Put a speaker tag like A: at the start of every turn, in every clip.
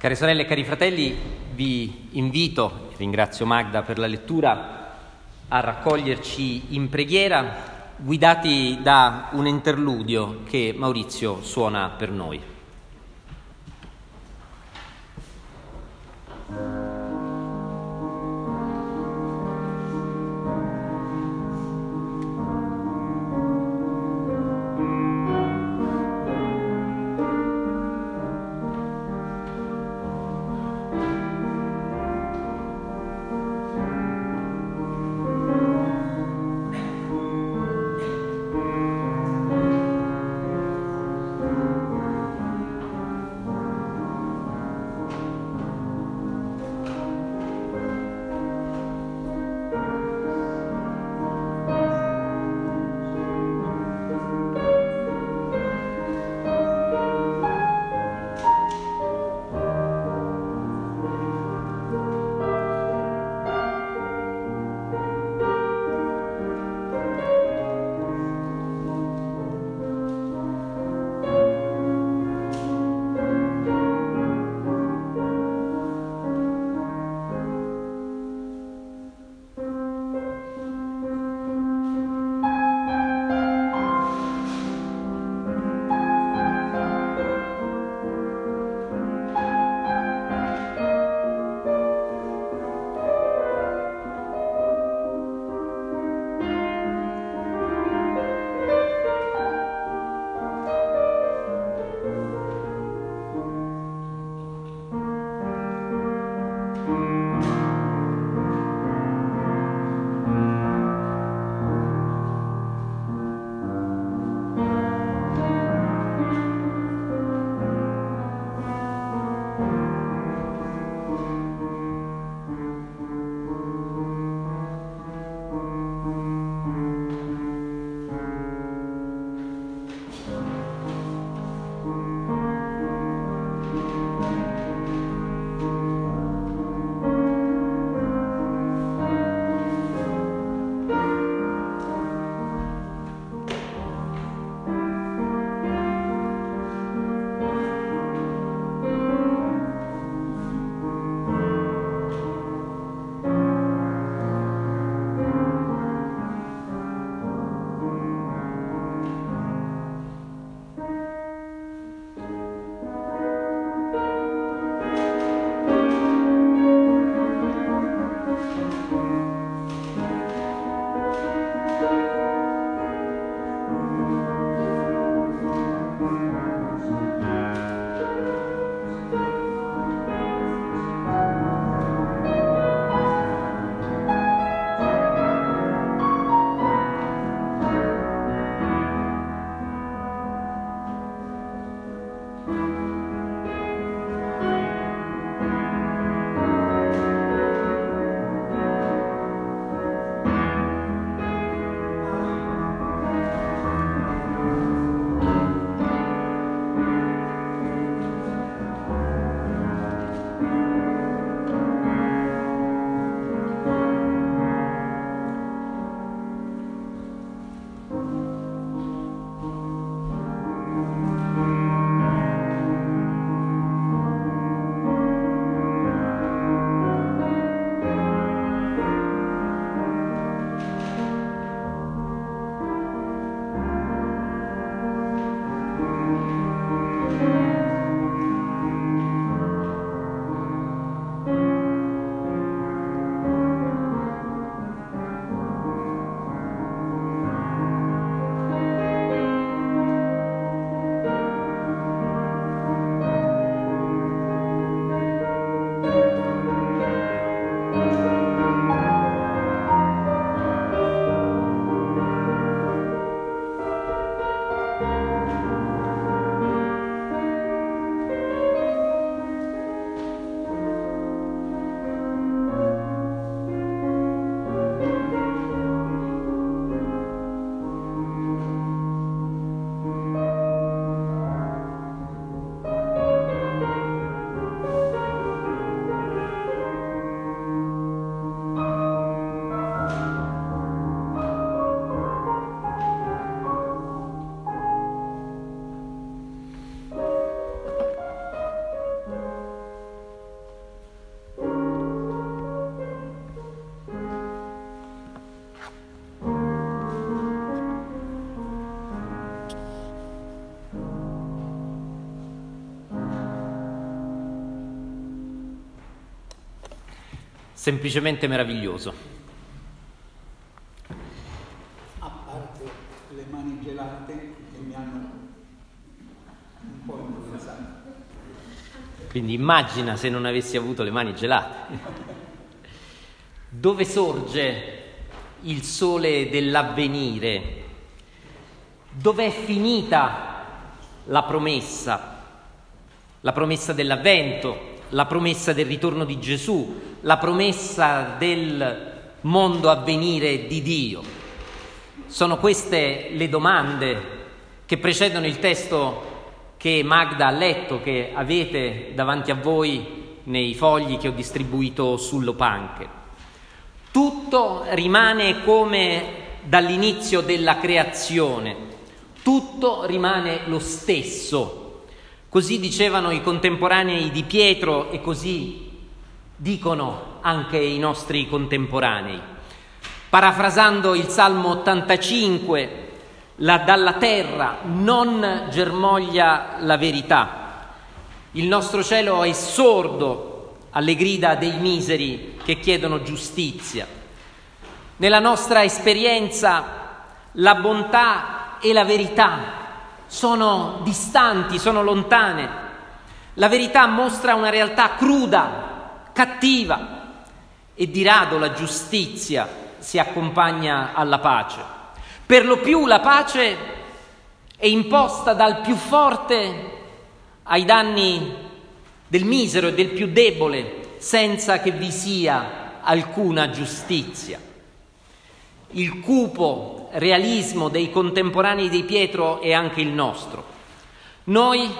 A: Care sorelle e cari fratelli, vi invito, ringrazio Magda per la lettura, a raccoglierci in preghiera guidati da un interludio che Maurizio suona per noi. Semplicemente meraviglioso.
B: A parte le mani gelate che mi hanno un po' influenzato.
A: Quindi immagina se non avessi avuto le mani gelate. Dove sorge il sole dell'avvenire? Dov'è finita la promessa? La promessa dell'avvento, la promessa del ritorno di Gesù, la promessa del mondo a venire di Dio. Sono queste le domande che precedono il testo che Magda ha letto, che avete davanti a voi nei fogli che ho distribuito sull'opanche. Tutto rimane come dall'inizio della creazione, tutto rimane lo stesso. Così dicevano i contemporanei di Pietro e così dicono anche i nostri contemporanei. Parafrasando il Salmo 85, la, dalla terra non germoglia la verità. Il nostro cielo è sordo alle grida dei miseri che chiedono giustizia. Nella nostra esperienza la bontà e la verità sono distanti, sono lontane. La verità mostra una realtà cruda, cattiva e di rado la giustizia si accompagna alla pace. Per lo più la pace è imposta dal più forte ai danni del misero e del più debole, senza che vi sia alcuna giustizia. Il cupo realismo dei contemporanei di Pietro è anche il nostro. Noi,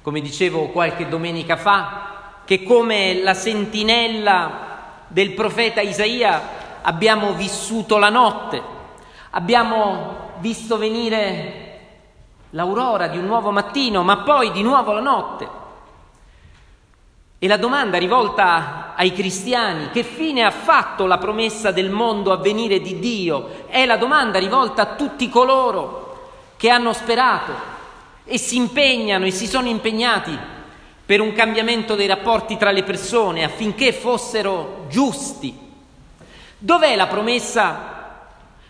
A: come dicevo qualche domenica fa, che come la sentinella del profeta Isaia abbiamo vissuto la notte, abbiamo visto venire l'aurora di un nuovo mattino, ma poi di nuovo la notte. E la domanda rivolta ai cristiani, che fine ha fatto la promessa del mondo a venire di Dio, è la domanda rivolta a tutti coloro che hanno sperato e si impegnano e si sono impegnati per un cambiamento dei rapporti tra le persone affinché fossero giusti. Dov'è la promessa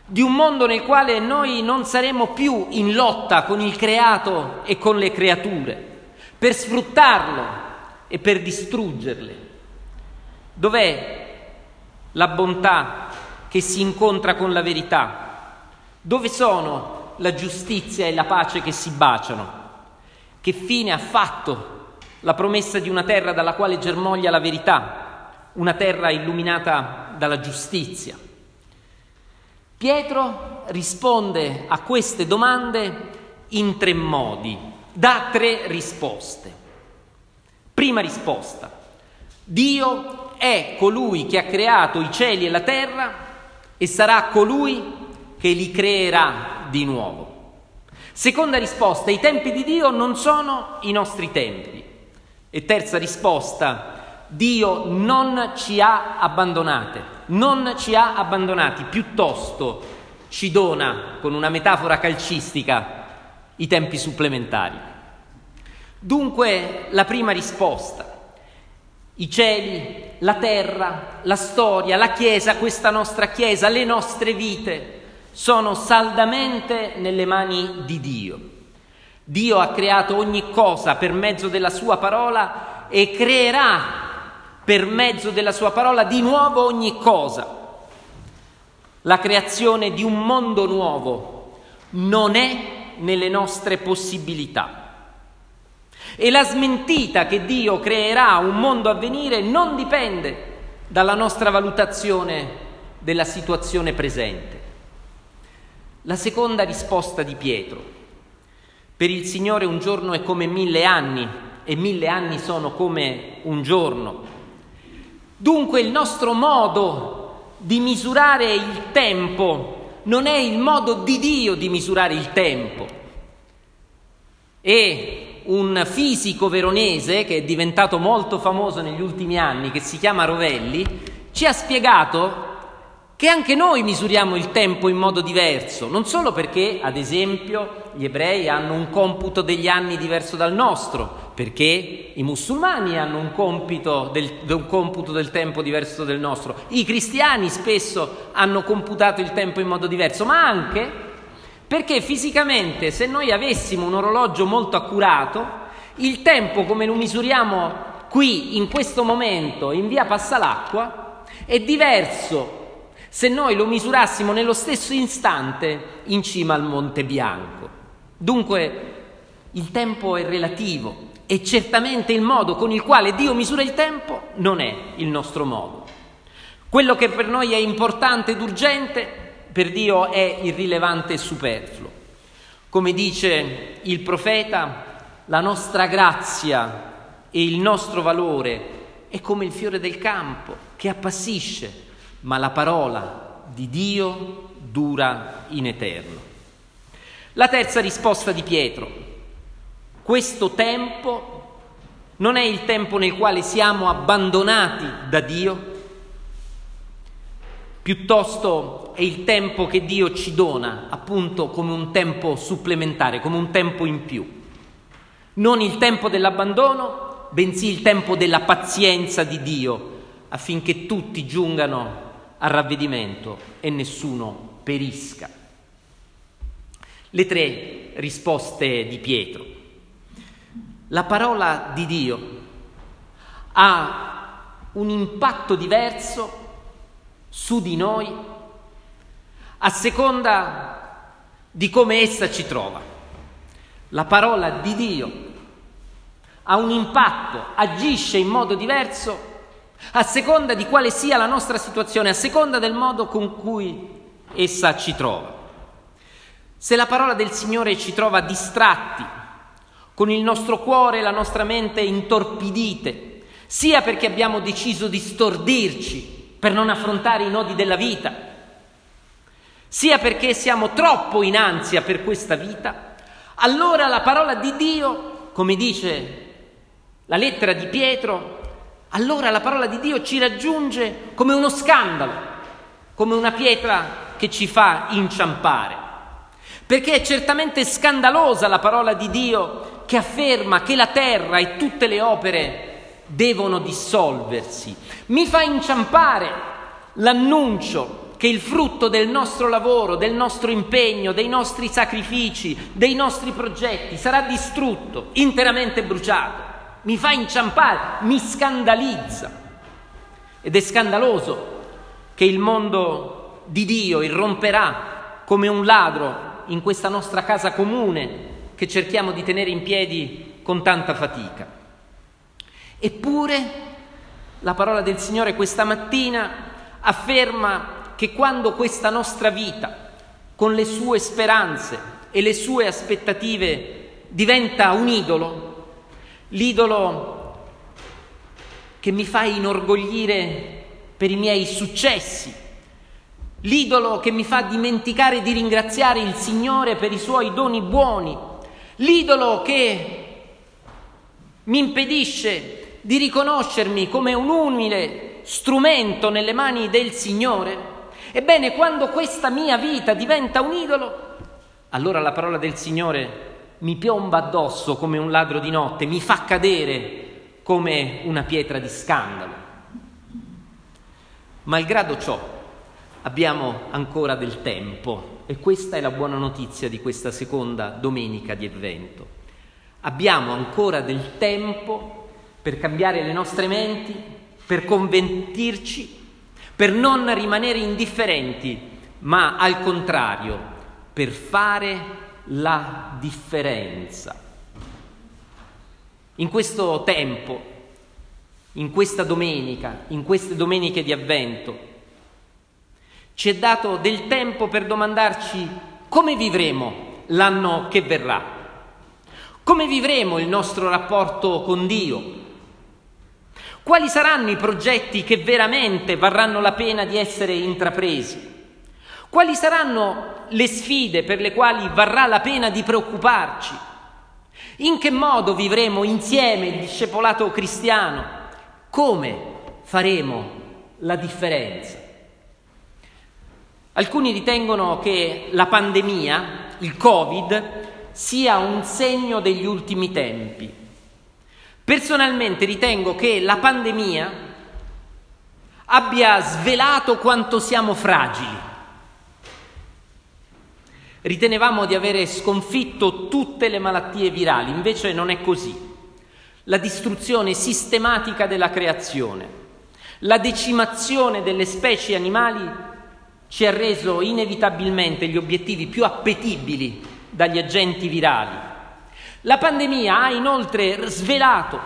A: di un mondo nel quale noi non saremo più in lotta con il creato e con le creature, per sfruttarlo e per distruggerle? Dov'è la bontà che si incontra con la verità? Dove sono la giustizia e la pace che si baciano? Che fine ha fatto la promessa di una terra dalla quale germoglia la verità, una terra illuminata dalla giustizia. Pietro risponde a queste domande in tre modi, dà tre risposte. Prima risposta, Dio è colui che ha creato i cieli e la terra e sarà colui che li creerà di nuovo. Seconda risposta, i tempi di Dio non sono i nostri tempi. E terza risposta, Dio non ci ha abbandonate, non ci ha abbandonati, piuttosto ci dona, con una metafora calcistica, i tempi supplementari. Dunque la prima risposta, i cieli, la terra, la storia, la Chiesa, questa nostra Chiesa, le nostre vite sono saldamente nelle mani di Dio. Dio ha creato ogni cosa per mezzo della sua parola e creerà per mezzo della sua parola di nuovo ogni cosa. La creazione di un mondo nuovo non è nelle nostre possibilità. E la smentita che Dio creerà un mondo a venire non dipende dalla nostra valutazione della situazione presente. La seconda risposta di Pietro per il Signore un giorno è come mille anni e mille anni sono come un giorno. Dunque il nostro modo di misurare il tempo non è il modo di Dio di misurare il tempo. E un fisico veronese che è diventato molto famoso negli ultimi anni, che si chiama Rovelli, ci ha spiegato che anche noi misuriamo il tempo in modo diverso, non solo perché, ad esempio, gli ebrei hanno un computo degli anni diverso dal nostro, perché i musulmani hanno un, del, un computo del tempo diverso del nostro, i cristiani spesso hanno computato il tempo in modo diverso, ma anche perché fisicamente se noi avessimo un orologio molto accurato, il tempo come lo misuriamo qui, in questo momento, in via Passalacqua, è diverso se noi lo misurassimo nello stesso istante in cima al Monte Bianco. Dunque il tempo è relativo e certamente il modo con il quale Dio misura il tempo non è il nostro modo. Quello che per noi è importante ed urgente, per Dio è irrilevante e superfluo. Come dice il profeta, la nostra grazia e il nostro valore è come il fiore del campo che appassisce ma la parola di Dio dura in eterno. La terza risposta di Pietro. Questo tempo non è il tempo nel quale siamo abbandonati da Dio, piuttosto è il tempo che Dio ci dona, appunto come un tempo supplementare, come un tempo in più. Non il tempo dell'abbandono, bensì il tempo della pazienza di Dio, affinché tutti giungano al ravvedimento e nessuno perisca. Le tre risposte di Pietro. La parola di Dio ha un impatto diverso su di noi a seconda di come essa ci trova. La parola di Dio ha un impatto, agisce in modo diverso a seconda di quale sia la nostra situazione, a seconda del modo con cui essa ci trova. Se la parola del Signore ci trova distratti, con il nostro cuore e la nostra mente intorpidite, sia perché abbiamo deciso di stordirci per non affrontare i nodi della vita, sia perché siamo troppo in ansia per questa vita, allora la parola di Dio, come dice la lettera di Pietro, allora la parola di Dio ci raggiunge come uno scandalo, come una pietra che ci fa inciampare. Perché è certamente scandalosa la parola di Dio che afferma che la terra e tutte le opere devono dissolversi. Mi fa inciampare l'annuncio che il frutto del nostro lavoro, del nostro impegno, dei nostri sacrifici, dei nostri progetti sarà distrutto, interamente bruciato mi fa inciampare, mi scandalizza. Ed è scandaloso che il mondo di Dio irromperà come un ladro in questa nostra casa comune che cerchiamo di tenere in piedi con tanta fatica. Eppure la parola del Signore questa mattina afferma che quando questa nostra vita, con le sue speranze e le sue aspettative, diventa un idolo, l'idolo che mi fa inorgoglire per i miei successi, l'idolo che mi fa dimenticare di ringraziare il Signore per i suoi doni buoni, l'idolo che mi impedisce di riconoscermi come un umile strumento nelle mani del Signore. Ebbene, quando questa mia vita diventa un idolo, allora la parola del Signore mi piomba addosso come un ladro di notte, mi fa cadere come una pietra di scandalo. Malgrado ciò, abbiamo ancora del tempo e questa è la buona notizia di questa seconda domenica di Avvento. Abbiamo ancora del tempo per cambiare le nostre menti, per convertirci, per non rimanere indifferenti, ma al contrario, per fare la differenza. In questo tempo, in questa domenica, in queste domeniche di avvento, ci è dato del tempo per domandarci come vivremo l'anno che verrà, come vivremo il nostro rapporto con Dio, quali saranno i progetti che veramente varranno la pena di essere intrapresi, quali saranno le sfide per le quali varrà la pena di preoccuparci? In che modo vivremo insieme il discepolato cristiano? Come faremo la differenza? Alcuni ritengono che la pandemia, il Covid, sia un segno degli ultimi tempi. Personalmente ritengo che la pandemia abbia svelato quanto siamo fragili. Ritenevamo di avere sconfitto tutte le malattie virali, invece non è così. La distruzione sistematica della creazione, la decimazione delle specie animali ci ha reso inevitabilmente gli obiettivi più appetibili dagli agenti virali. La pandemia ha inoltre svelato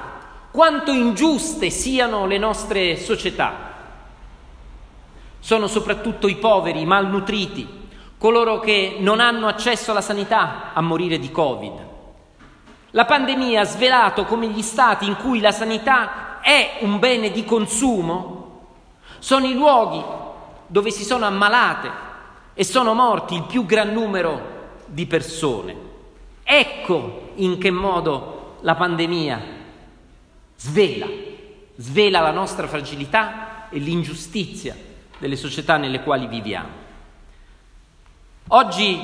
A: quanto ingiuste siano le nostre società. Sono soprattutto i poveri, i malnutriti, coloro che non hanno accesso alla sanità a morire di Covid. La pandemia ha svelato come gli stati in cui la sanità è un bene di consumo sono i luoghi dove si sono ammalate e sono morti il più gran numero di persone. Ecco in che modo la pandemia svela, svela la nostra fragilità e l'ingiustizia delle società nelle quali viviamo. Oggi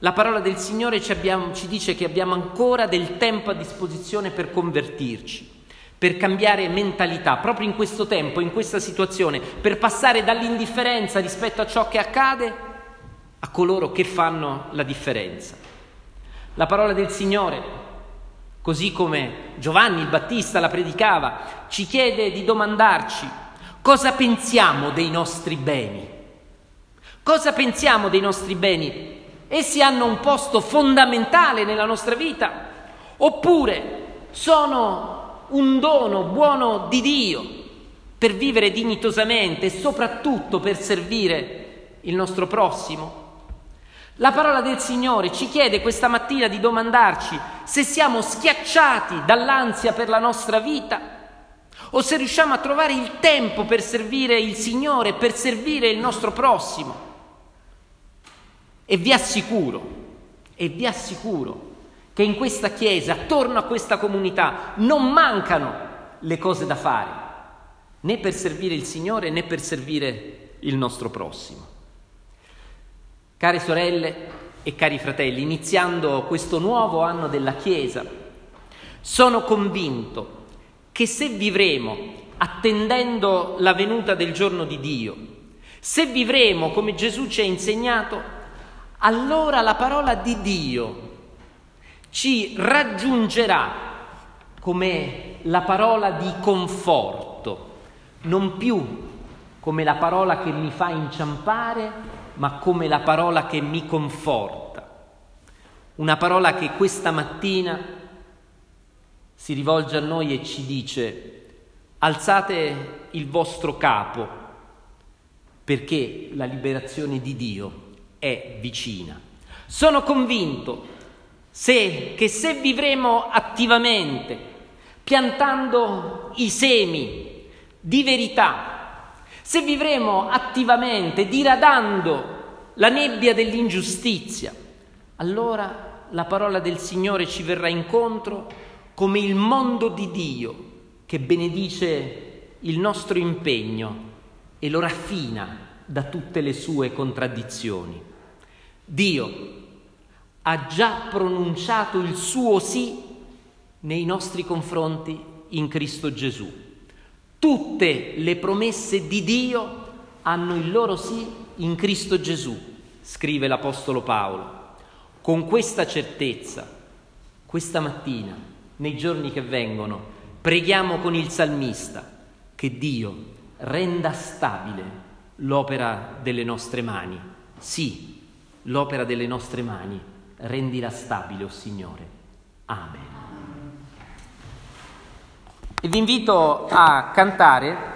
A: la parola del Signore ci, abbiamo, ci dice che abbiamo ancora del tempo a disposizione per convertirci per cambiare mentalità, proprio in questo tempo, in questa situazione, per passare dall'indifferenza rispetto a ciò che accade a coloro che fanno la differenza. La parola del Signore, così come Giovanni il Battista la predicava, ci chiede di domandarci cosa pensiamo dei nostri beni. Cosa pensiamo dei nostri beni? Essi hanno un posto fondamentale nella nostra vita oppure sono un dono buono di Dio per vivere dignitosamente e soprattutto per servire il nostro prossimo. La parola del Signore ci chiede questa mattina di domandarci se siamo schiacciati dall'ansia per la nostra vita o se riusciamo a trovare il tempo per servire il Signore, per servire il nostro prossimo. E vi assicuro, e vi assicuro che in questa chiesa, attorno a questa comunità, non mancano le cose da fare, né per servire il Signore né per servire il nostro prossimo. Care sorelle e cari fratelli, iniziando questo nuovo anno della Chiesa, sono convinto che se vivremo attendendo la venuta del giorno di Dio, se vivremo come Gesù ci ha insegnato, allora la parola di Dio ci raggiungerà come la parola di conforto, non più come la parola che mi fa inciampare, ma come la parola che mi conforta. Una parola che questa mattina si rivolge a noi e ci dice alzate il vostro capo perché la liberazione di Dio è vicina. Sono convinto se, che se vivremo attivamente, piantando i semi di verità, se vivremo attivamente, diradando la nebbia dell'ingiustizia, allora la parola del Signore ci verrà incontro come il mondo di Dio che benedice il nostro impegno e lo raffina da tutte le sue contraddizioni. Dio ha già pronunciato il suo sì nei nostri confronti in Cristo Gesù. Tutte le promesse di Dio hanno il loro sì in Cristo Gesù, scrive l'Apostolo Paolo. Con questa certezza, questa mattina, nei giorni che vengono, preghiamo con il salmista che Dio renda stabile l'opera delle nostre mani. Sì, l'opera delle nostre mani rendila stabile, o oh Signore. Amen. E vi invito a cantare